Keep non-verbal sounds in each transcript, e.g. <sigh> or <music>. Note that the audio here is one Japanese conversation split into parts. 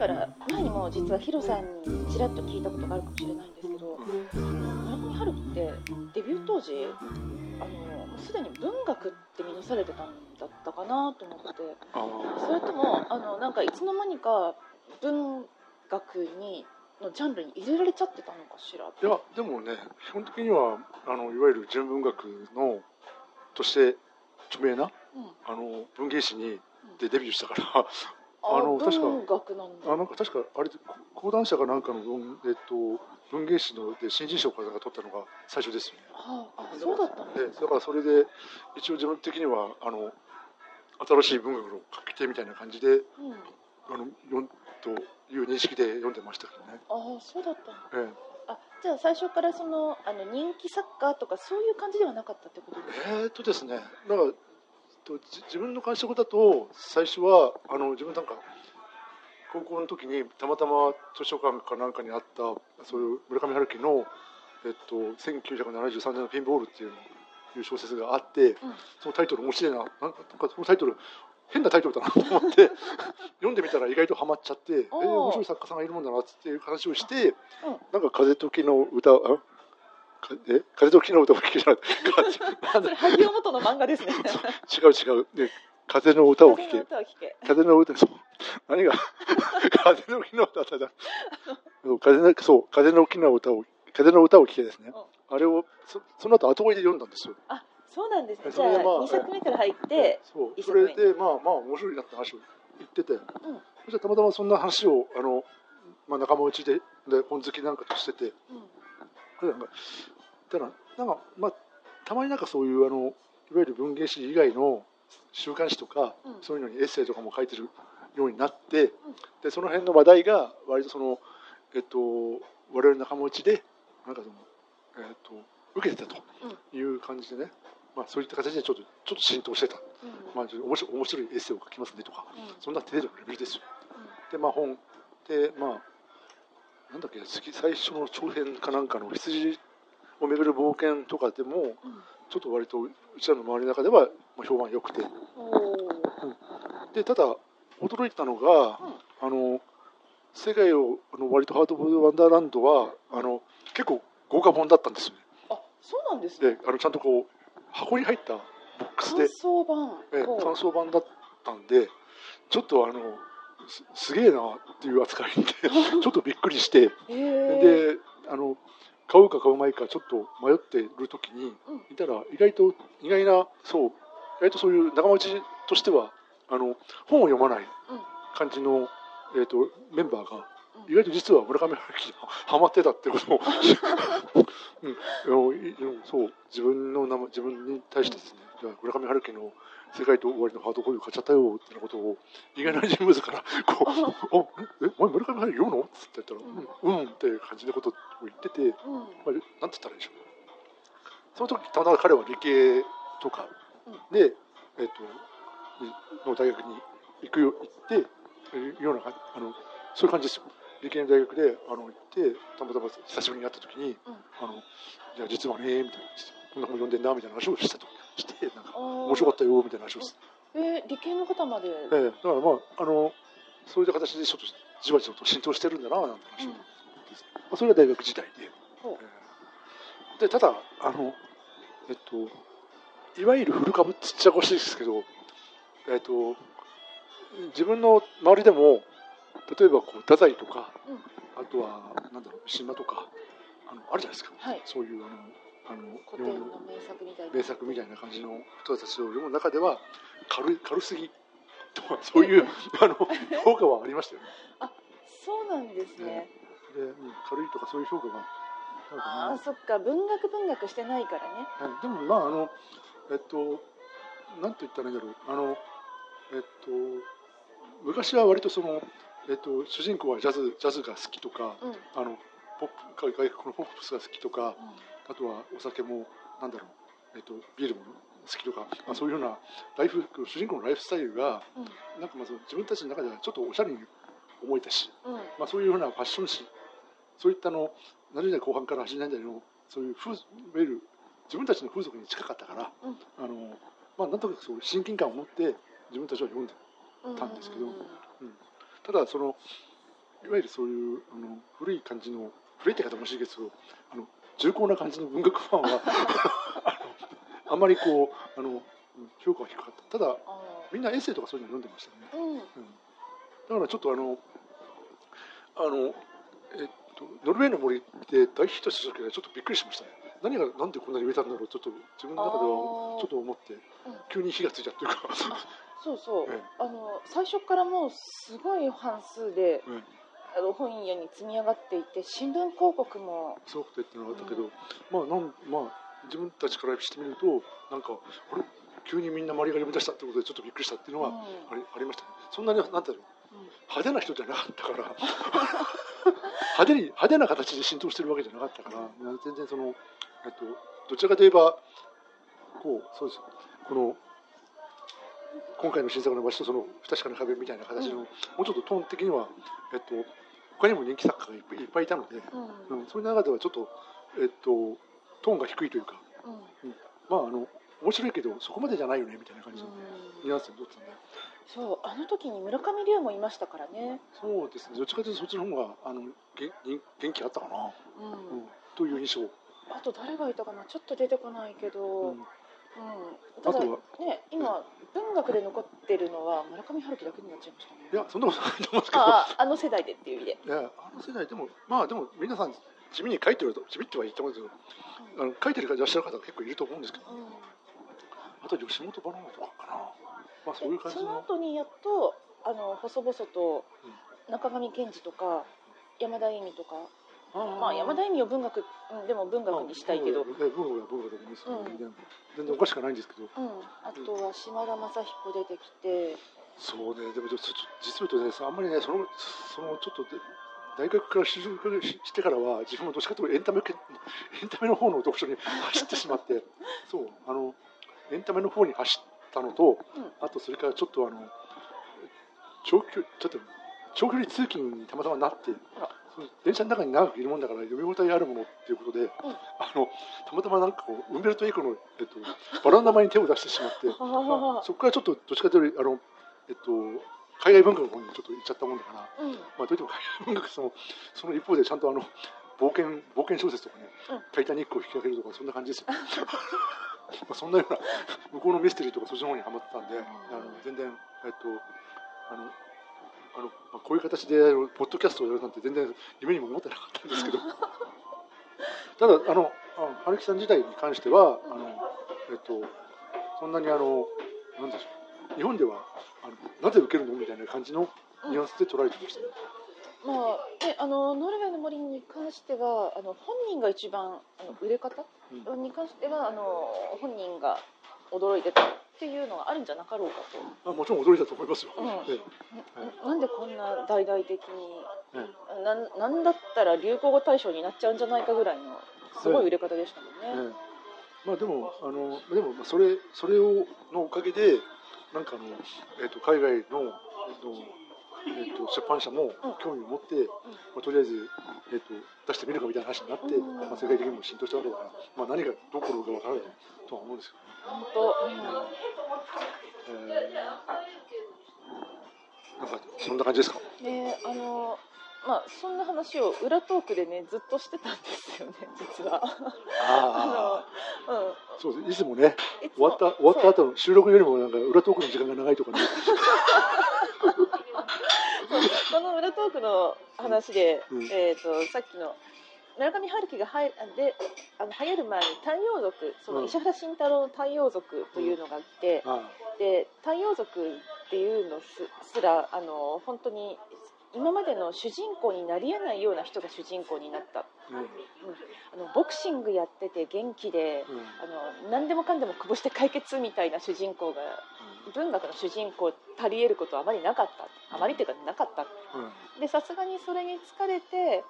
から前にも実はヒロさんにちらっと聞いたことがあるかもしれないんですけど、村上春樹ってデビュー当時あのもうすでに文学って見なされてたんだったかなと思ってそれともあのなんかいつの間にか文学にのジャンルに入れられちゃってたのかしら？いやでもね基本的にはあのいわゆる純文学のとして著名な、うん。あの文芸誌にでデビューしたからああの確か文学なんだ。あなんか確かあれ講談社かなんかの文,、えっと、文芸誌ので新人賞かなんか取ったのが最初ですよね。はあ、あそうだったんでだからそれで一応自分的にはあの新しい文学の書き手みたいな感じでうん、あの読んという認識で読んでましたけどね、ああそうだったんだえ。あじゃあ最初からそのあの人気作家とかそういう感じではなかったってことですか？ええーっとですねだからとじ自分の感触だと最初はあの自分なんか高校の時にたまたま図書館かなんかにあったそういう村上春樹の、えっと、1973年の「ピンボール」っていういう小説があって、そのタイトル面白いななんかそのタイトル変なタイトルだなと思って <laughs> 読んでみたら意外とハマっちゃってえー、面白い作家さんがいるもんだなっていう話をして、うん。なんか風時の歌え風時の歌を聴けじゃない萩尾元の漫画ですね。違う違う。で風の歌を聴風のけ歌を聞け。風の歌そう。何が？風の木の歌だだそう風のそう風の木の歌を風の歌を聴けですね。あれをそその後後追いで読んだんですよ。あそうなんですね。じゃあそれでまあ2作目から入ってそう一作目。それでまあまあ面白いなって話を言ってて、そしたらたまたまそんな話をあの、まあ、仲間内でで本好きなんかとしてて。うんそれなんかただなんかまあたまになんかそういうあのいわゆる文芸誌以外の週刊誌とか、うん。そういうのにエッセイとかも書いてるようになって、でその辺の話題が割とそのえっと我々仲間内でなんかそのえっと受けてたという感じでね、まあそういった形でちょっとちょっと浸透してた。うん。まあ、ちょっと面白い面白いエッセイを書きますねとか、うん。そんな程度のレベルですよ。で、まあ、本で、まあ、なんだっけ、次、最初の長編かなんかの羊をめぐる冒険とかでも、うん。ちょっと割とうちらの周りの中ではまあ評判良くて、おー。でただ、驚いたのが、あの世界をあの割とハートフルワンダーランドはあの結構豪華本だったんですよね。あそうなんですね。であのちゃんとこう箱に入ったボックスで。感想版。感想版だったんでちょっとあのすすげえなっていう扱いで <laughs> ちょっとびっくりして。であの買うか買うまいかちょっと迷ってる時にうん。いたら意外と意外なそう意外とそういう仲間内としてはあの本を読まないうん。感じの、えー、とメンバーがうん意外と実は村上春樹にハマってたってことを、うん。そう自分の名前自分に対してですね、じゃあ村上春樹の「世界と終わりのハートコピーを買っちゃったよ」ってなことを意外な人物からこう「おえお前村上春樹読むの?」っつって言ったら「うん」うんって感じのことを言ってて、うん。まあ、なんて言ったらいいでしょう。その時たまたま彼は理系とかで、えっとの大学に行くよ行ってようなかあのそういう感じですよ理系の大学であの行ってたまたま久しぶりに会った時にうん「あのじゃあ実はね」みたいな「こんな本読んでんな」みたいな話をしたと。してなんか面面白かったよみたいな話をして、えー理系の方まで、ええだからまああのそういった形でちょっとじわじわと浸透してるんだななんて話を、うん。まあ、それが大学時代で。ほう。でただあのえっといわゆる古株ってちっちゃこしいですけどえっと自分の周りでも例えばこう太宰とか、うん。あとはなんだろう三島とかあのあるじゃないですか。はい。そういうあのあの古典の名作みたいな。名作みたいな感じの人たちを読む中では軽い軽すぎとか <laughs> そういう <laughs> あの評価はありましたよね。そうなんですね、でうん軽いとかそういう評価があああそっか。文学文学してないからね。はい、でもまああのえっとなんと言ったらいいんだろう。あのえっと昔は割とそのえっと主人公はジャズジャズが好きとかうん。うんあのポップ外国のポップスが好きとかあとはお酒もなんだろうえっとビールも好きとか、まあ、そういうようなライフ主人公のライフスタイルがなんかまあその自分たちの中ではちょっとおしゃれに思えたし、うん。うんまあ、そういうようなファッション誌そういったの70年代後半から80年代のそういう風いわゆる自分たちの風俗に近かったから、うん。あのまあ、なんとなくそう親近感を持って自分たちは読んでうんたんですけどうんただそのいわゆるそういうあの古い感じの古いって方もしいですけどあの重厚な感じの文学ファンは <laughs> あのあんまりこうあの評価は低かった。ただあみんなエッセイとかそういうの読んでましたよね、ーうん。うん、だからちょっとあのあのえっとノルウェーの森で大ヒットした時はちょっとびっくりしましたね。何がなんでこんなに売れたんだろうちょっと自分の中ではちょっと思ってうん。急に火がついちゃってるからそうそう、ええあの最初からもうすごい半数で、うん。あの本屋に積み上がっていて新聞広告も。すごくてっていうのがあったけど、まあなんまあ自分たちからしてみるとなんかあれ？急にみんな周りが読み出したってことでちょっとびっくりしたっていうのはうん。あり,、ありましたね。そんなになんていうの？うん。派手な人じゃなかったから。<laughs> 派手に派手な形で浸透してるわけじゃなかったから。全然その、えっと、どちらかといえばこうそうですこの今回の新作の場所とその不確かな壁みたいな形の、うん。もうちょっとトーン的には、えっと、他にも人気作家がいっぱいいっぱいいたので、うん。うん、そういう中ではちょっと、えっと、トーンが低いというか、うん。まあ、あの面白いけどそこまでじゃないよねみたいな感じのうん。ニュアンスで撮ってたんで。そうあの時に村上龍もいましたからね、そうですね、どっちかというとそっちの方があのげ元元気あったかな、うん。うん、という印象、あと誰がいたかな。ちょっと出てこないけど、うん。うん。あとは？ね今文学で残ってるのは村上春樹だけになっちゃいましたね。いや、そんなことないと思うんですけど、あああの世代でっていう意味で。いやあの世代でも、まあでも皆さん、地味に書いてると、地味っては言ってますけど、あの書いてるいらっしゃる方結構いると思うんですけど、うん。あと吉本バナナとかかな、まあそういう感じそのの、後にやっとあの細々と中上健二とか山田恵美とか。まあ山田恵美を文学、うん、でも文学にしたいけど、まあ文学は文学でもいいですけど、うん。全然おかしくはないんですけど、うん、あとは島田雅彦出てきて、そうね、でも実を言うとね、あんまりね、そのそのちょっとで大学から就職してからは、自分もどっちかというとエンタメ系エンタメの方の読書に <laughs> 走ってしまって、そう。あのエンタメの方に走ったのと、うん。あとそれからちょっとあの長距ちょっと長距離通勤にたまたまなって電車の中に長くいるもんだから読み応えあるものっていうことで、あのたまたまなんかこうウンベルト・エコの、えっと、バラの名前に手を出してしまって。<laughs> まあ、そこからちょっとどっちかというとあの、えっと、海外文学の方にちょっと行っちゃったもんだから、うん。まあ、どういっても海外文学そのその一方でちゃんとあの冒険冒険小説とかね、うん。タイタニックを引き上げるとかそんな感じですよ。<laughs> まあそんなような向こうのミステリーとかそっちの方にハマってたんで、あの全然えっとあのあの、まあ、こういう形でポッドキャストをやるなんて全然夢にも思ってなかったんですけど。<laughs> ただあのあ春樹さん自体に関してはあの、えっと、そんなにあのなんでしょう。日本ではあのなぜ受けるのみたいな感じのニュアンスで捉えてましたね。まあね、あのノルウェーの森に関してはあの本人が一番あの売れ方うん。に関してはあの本人が驚いてたっていうのがあるんじゃなかろうかと。あもちろん驚いたと思いますよ。うんえななんでこんな大々的にええなんなんだったら流行語大賞になっちゃうんじゃないかぐらいのすごい売れ方でしたもんええね。えまあでもあのでもまあそれそれをのおかげでなんかあのえっ、と海外のえっ、とえっ、と出版社も興味を持って、まあ、とりあえずえっ、と出してみるかみたいな話になって、うんまあ世界的にも浸透したわけだから、まあ何がどころかわからないとは思うんですけどね。本当、うんえーなんかそんな感じですか？ねあのまあそんな話を裏トークでねずっとしてたんですよね実は。あのうん。そうですいつもね終わった終わった後の収録よりもなんか裏トークの時間が長いとかね。<laughs> この裏トークの話で、うん。えー、とさっきの村上春樹が入であの流行る前に太陽族そのうん。石原慎太郎の太陽族というのがいて、あで太陽族っていうのすすらあの本当に今までの主人公になり得ないような人が主人公になった。あ、うん。あのボクシングやってて元気でうん。あの何でもかんでもこぼして解決みたいな主人公が文学の主人公足り得ることはあまりなかった。あまりというかなかった。うん。でさすがにそれに疲れて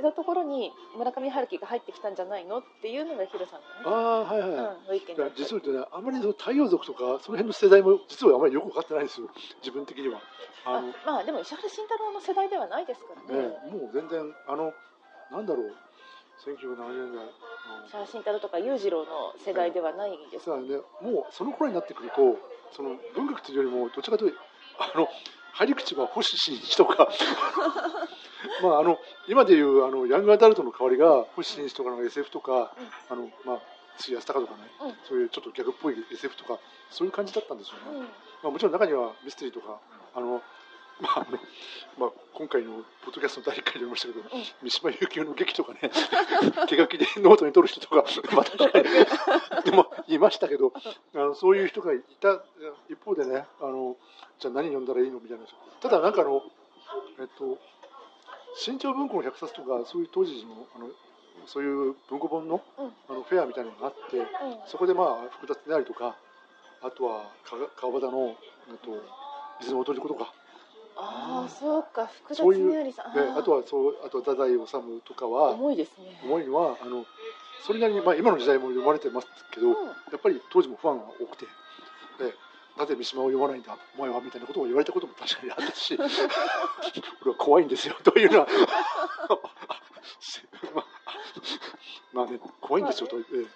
たところに村上春樹が入ってきたんじゃないの？っていうのがヒロさんあのあはいはい。ね、うん、ご意見だ実を言うとね、あまりその太陽族とか、その辺の世代も実はあまりよく分かってないんですよ、自分的には。ああのまあでも石原慎太郎の世代ではないですからね。ね、もう全然、あの、なんだろう、1970年代石原慎太郎とか裕次郎の世代ではないです。の、さあね、もうその頃になってくると、その文学というよりも、どちらかというと、あの、入り口は星新一とか、<laughs> まああの今でいうあのヤングアダルトの代わりが星新一とかの SF とか、あのまあ杉安隆とかね、うんそういうちょっとギャグっぽい SF とかそういう感じだったんですよね。うんまあもちろん中にはミステリーとかあの。まああのまあ、今回のポッドキャストの第1回で言いましたけど、三島由紀夫の劇とかね <laughs> 手書きでノートに取る人とか、<laughs> でもいましたけどあのそういう人がいた一方でねあのじゃあ何読んだらいいのみたいなただなんかあのえっと新潮文庫の100冊とかそういう当時のあのそういう文庫本の,、うん。あのフェアみたいなのがあってそこでまあ福田恒成とかあとは川川端のあと水の踊り子とか、ああそうか福田そういう恒成さんね、ーあとはそうあとは太宰治とかは重いですね。重いのはあのそれなりに、まあ、今の時代も読まれてますけど、うん。やっぱり当時もファンが多くて、でなぜ三島を読まないんだ、お前はみたいなことを言われたことも確かにあったし、俺は怖いんですよというのは、ま <laughs> あまあね、怖いんですよと、ええ。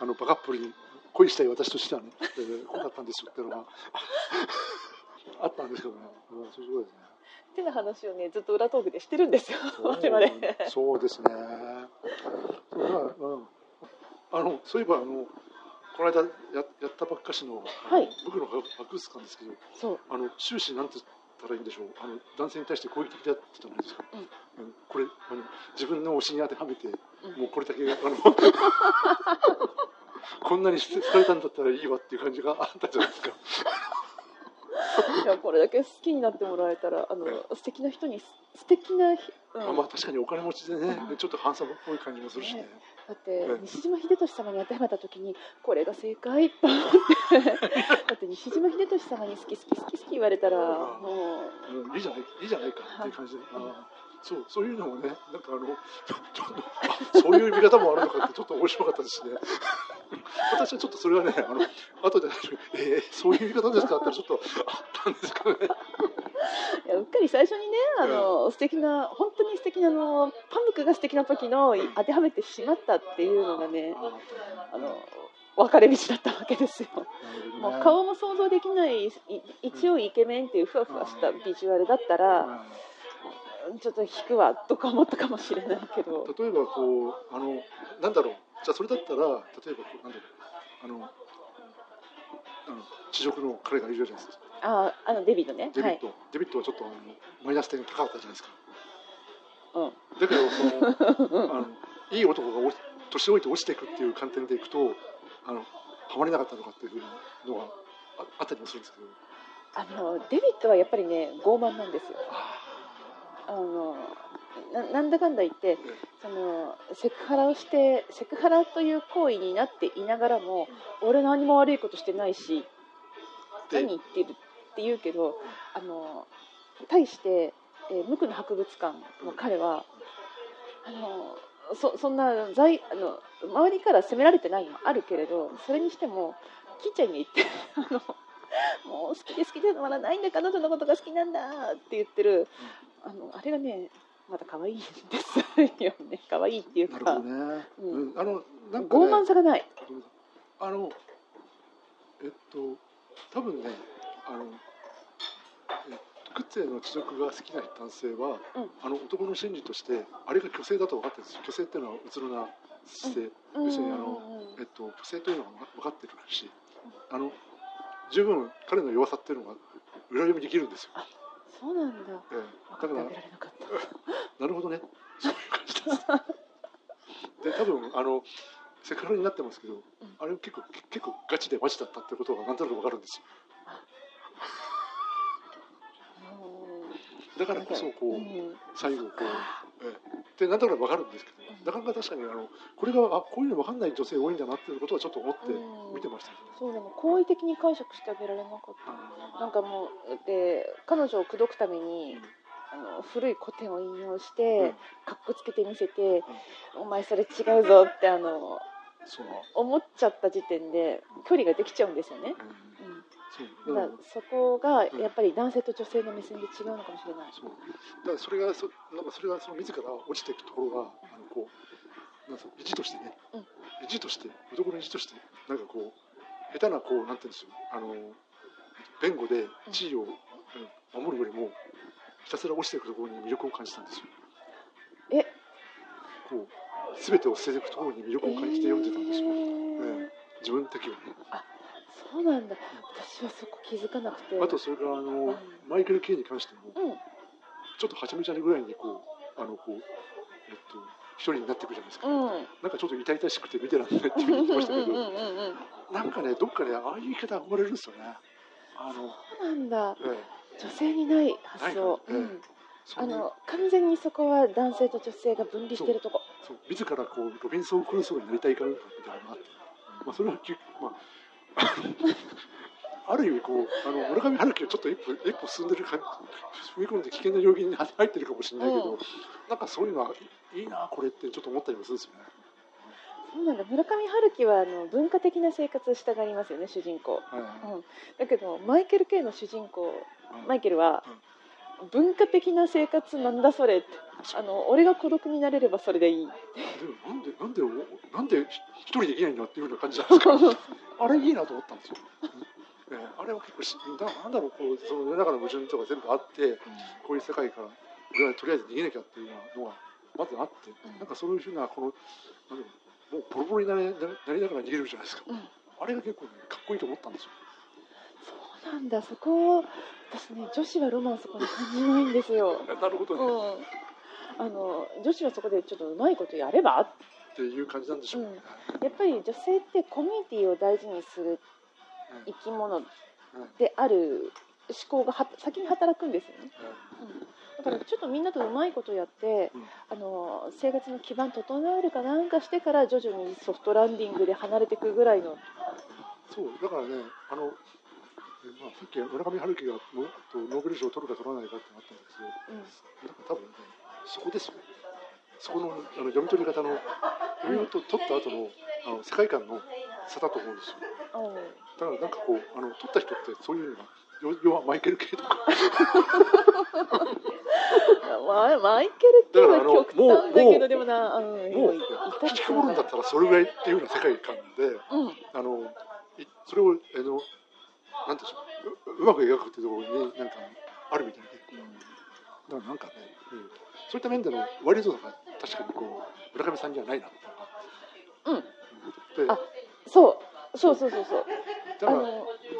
あのバカップルに恋したい私としてはね、ええ怖かったんですよっていうのが <laughs> あったんですけどね、うん、そういうことですね。ってな話をねずっと裏トークでしてるんですよそう我々。そうですね。うん。あのそういえばあのこの間ややったばっかしの、あのはい僕の博物館ですけど、そうあの終始なんて言ったらいいんでしょう。あの男性に対して攻撃的だったじゃないですか。うんうんこれあの自分の推しに当てはめて、んもうこれだけあの <laughs> こんなに好かれたんだったらいいわっていう感じがあったじゃないですか。<laughs> いやこれだけ好きになってもらえたらあの素敵な人に素敵なひ、うんあまあ確かにお金持ちでね、ちょっとハンサムっぽい感じもするしね。だってうん。西島秀俊様に当てはめた時にこれが正解と思って。<laughs> だって西島秀俊様に好き好き好き好き言われたらもう。ん、いいじゃないいいじゃないかっていう感じで、そうそういうのもねなんかあのちょちょっとあそういう見方もあるのかってちょっと面白かったですね。私はちょっとそれはねあの後でえー、そういう見方ですかってちょっとあったんですけどね。ういやうっかり最初にねあの素敵な本当に素敵なあのパムクが素敵な時の当てはめてしまったっていうのがねあの分かれ道だったわけですよ。もう顔も想像できないい一応イケメンっていうふわふわしたビジュアルだったらちょっと引くわとか思ったかもしれないけど。例えばこうあのなんだろう。じゃあそれだったら例えばこうなんだろう。あのあの地獄の彼がいるじゃないですか。ああのデビッドね。はいデビット、デビットはちょっとあのマイナス点が高かったじゃないですか。うん。だけどそのあのいい男がお年老いて落ちていくっていう観点でいくとあのはまれなかったとかっていうふうなのがああったりもするんですけど。あのデビッドはやっぱりね傲慢なんですよ。あのななんだかんだ言ってそのセクハラをしてセクハラという行為になっていながらも俺何も悪いことしてないしで何言ってるって言うけどあの対して、えー無垢の博物館の彼はあのそそんな在あの周りから責められてないのもあるけれどそれにしてもキッチャンに行ってあのもう好きで好きでたまらないんだ彼女のことが好きなんだって言ってるあのあれがねまた可愛いんですよね。<laughs> 可愛いっていうなるかほどね、ううん。んあのなんか、ね、傲慢さがない。あのえっと多分ねあのえクッツェの地獄が好きな男性は、うん。あの男の心理としてあれが虚勢だと分かってるんです。虚勢っていうのはうつろな姿勢、うん。要するにあの、えっと、虚勢というのが分かってるしあの十分彼の弱さっていうのが裏読みできるんですよ、そうなんだ。ええ。分かってあげられなかった。なるほどね。そういう感じで多分あのセクハラになってますけど、あれ結構結構ガチでマジだったってことがなんとなく分かるんですよ。だからこそこう、うん。最後こう、ええ。でなんとなく分かるんですけど、なかなか確かにあのこれがあこういうの分かんない女性多いんだなっていうことはちょっと思ってうん。見てましたけどね。そうでも好意的に解釈してあげられなかった。なんかもうで彼女を口説くためにあの古い古典を引用して、かっこつけて見せて、お前それ違うぞってあの思っちゃった時点で距離ができちゃうんですよね、うんだからだからそこがやっぱり男性と女性の目線で違うのかもしれない、そうだからそれがそなんかそれがその自ら落ちていくところがあのこうなんか意地としてね、うん。意地として男の意地としてなんかこう下手なこうなんていうんですよあの弁護で地位をうん守るよりもひたすら落ちていくところに魅力を感じたんですよ。え？こう全てを捨てていくところに魅力を感じて読んでたんですよ、ええーえ自分的にはねそうなんだ。私はそこ気づかなくて。あとそれからあの、うん。マイケル・ケイに関してもうん。ちょっとはちゃめちゃにぐらいにこうあのこうえっと一人になっていくじゃないですか、うん。なんかちょっと痛々しくて見てらんないって言ってましたけどなんかねどっかでああいう言い方憧れるんですよね。あの、そうなんだ。ええ。女性にない発想、ないのうん、そういうあの完全にそこは男性と女性が分離してるとこ。そう。自らこうロビンソン・クルーソーになりたいかみたいなのがあって、まあ、それはき、まあ、ある意味こうあの村上春樹はちょっと一歩一歩進んでる感じ踏み込んで危険な領域に入ってるかもしれないけど、うんなんかそういうのはいいなこれってちょっと思ったりもするんですよね。そうなんだ。村上春樹はあの文化的な生活をしたがりますよね主人公、はい。うん、だけどマイケル・ケイの主人公うん。マイケルは文化的な生活なんだそれってあの俺が孤独になれればそれでいいでもなんでなんでおなんで一人できないんだっていうような感じじゃないですか？あれいいなと思ったんですよ。ええあれは結構しだなんだろうこうその世の中の矛盾とか全部あってこういう世界から俺はとりあえず逃げなきゃっていうのがまずあって、うんなんかそういうふうなこのなんもうボロボロになりななりながら逃げるじゃないですか。うんあれが結構、ね、かっこいいと思ったんですよ。そうなんだ。そこを私ね女子はロマンそこに感じないんですよ、<laughs> なるほどうね、ん、あの女子はそこでちょっとうまいことやれば？っていう感じなんでしょうね。やっぱり女性ってコミュニティを大事にする生き物うん。である思考がは先に働くんですよね、うん。うん、だからちょっとみんなとうまいことやって、うん。あの生活の基盤整えるかなんかしてから徐々にソフトランディングで離れていくぐらいの。そう。だからねあの、えまあ、さっき村上春樹がのとノーベル賞を取るか取らないかってなったんですけどうん。多分ねそこですよそこのあの読み取り方の読み取った後のあの世界観の差だと思うんですよ。う。んだからなんかこうあの取った人ってそういうのが要要はマイケル・ケイとか。<laughs> まマイケル・ケイはだからあの極端だけどでもな、うん、もう引きこもるんだったらそれぐらいっていうような世界観でうん。あのいそれをあのなん。でしょう。う。まく描くっていう。ところになんかあるみたいでだからなんかね、う。ん、そう。いった面での割とが確かにこう。村上さんにはないなっていう。のがあってう。んあそう。そう。そう。そう。そう。だから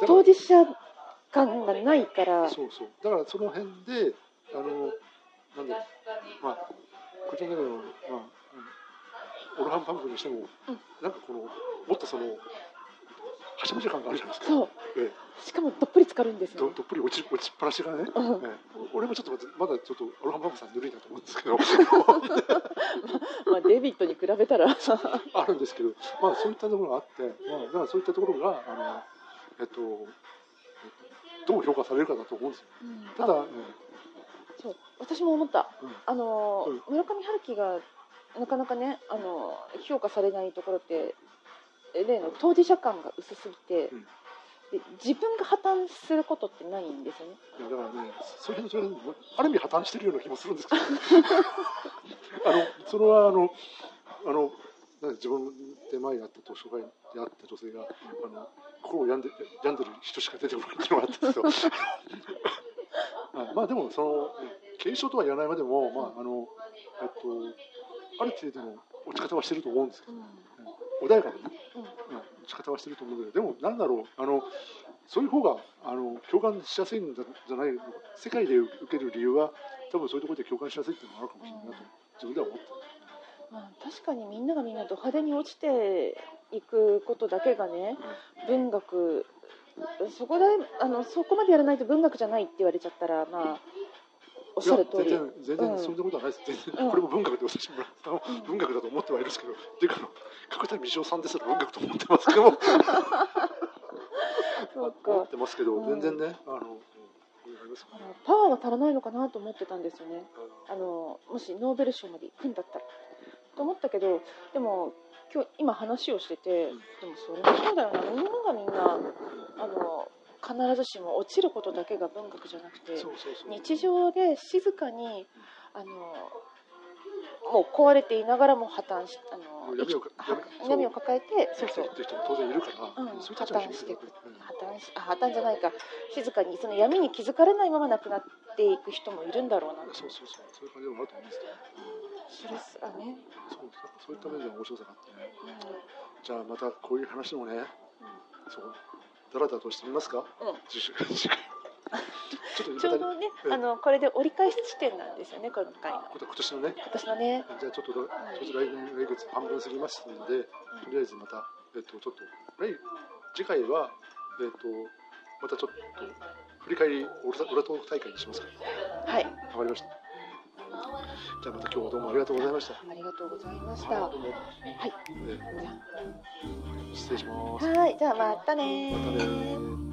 当事者感がないからそう。そう。だからその辺であのなんだろう。まあこちらの、まあ、オルハンパンクにしても、う。んなんかこのもっとそのはしゃめちゃ感があるじゃないですか、そう。えしかもどっぷり浸かるんですえ、どよ、どっぷり落ち落ちっぱなしがね、うん。ええ。俺もちょっとまだちょっとオルハンパンクさんぬるいなと思うんですけど。<laughs> まあ、デビットに比べたら。<laughs> あるんですけど、まあ、そういったところがあって、まあ、だからそういったところがあの、えっと、どう評価されるかだと思うんですよ。ただ、うんそう。私も思った。うん。あの、うん。村上春樹がなかなかねあの評価されないところって例の当事者感が薄すぎて、うん。で自分が破綻することってないんですよね。いやだからね、それそれある意味破綻してるような気もするんですけど、<laughs> あのそれはあのあの自分で前にあった図書館であった女性があの心を病んで病んでる人しか出てこないっていうのがあったんですよ。<laughs> あまあでもその軽症とは言わないまでも、まああのえっとある程度の落ち方はしてると思うんですけど、穏やかなね、方はしてると思うんだけど、でもなんだろうあのそういう方があの共感しやすいんじゃない世界で受ける理由は多分そういうところで共感しやすいっていうのがあるかもしれないなと自分では思ってる。まあ、確かにみんながみんなド派手に落ちていくことだけがね文学そこであのそこまでやらないと文学じゃないって言われちゃったらまあおっしゃる通り。全然全うん。然そんなことはないです、全然。うん。これも文学で私もうん。文学だと思ってはいるんですけど、っていうか角谷道夫さんですら文学と思ってますけど。も <laughs> そう思かってますけど、うん。全然ねあの、パワーが足らないのかなと思ってたんですよね。あのもしノーベル賞まで行くんだったら。と思ったけどでも今日今話をしてて、うん。でもそれもそうだよな。みんながみんなあの必ずしも落ちることだけが文学じゃなくて日常で静かにあのもう壊れていながらも破綻しあの闇を闇を抱えてそうそうっていう人も当然いるから、うん。そういう人たちは秘密だよね破綻しあ破綻じゃないか。静かにその闇に気づかれないまま亡くなっていく人もいるんだろうな。うんそうそうそう。そういう感じでもあると思うんですけど、それすあね、そうそういった面では面白さがあってね。うん。じゃあまたこういう話もね。そうだらだらとしてみますか？うん。ちょうどね、ええ。あのこれで折り返し地点なんですよね、今回。の。今年のね。今年のね、じゃあちょっとちょっと来年来月半分過ぎますので、とりあえずまたえっとちょっと来次回はえっとまたちょっと振り返りオラオラトーク大会にしますか？はい、わかりました。じゃあまた今日はどうもありがとうございました。ありがとうございました。ははいどうもい、え失礼します。はい、じゃあまたねまたね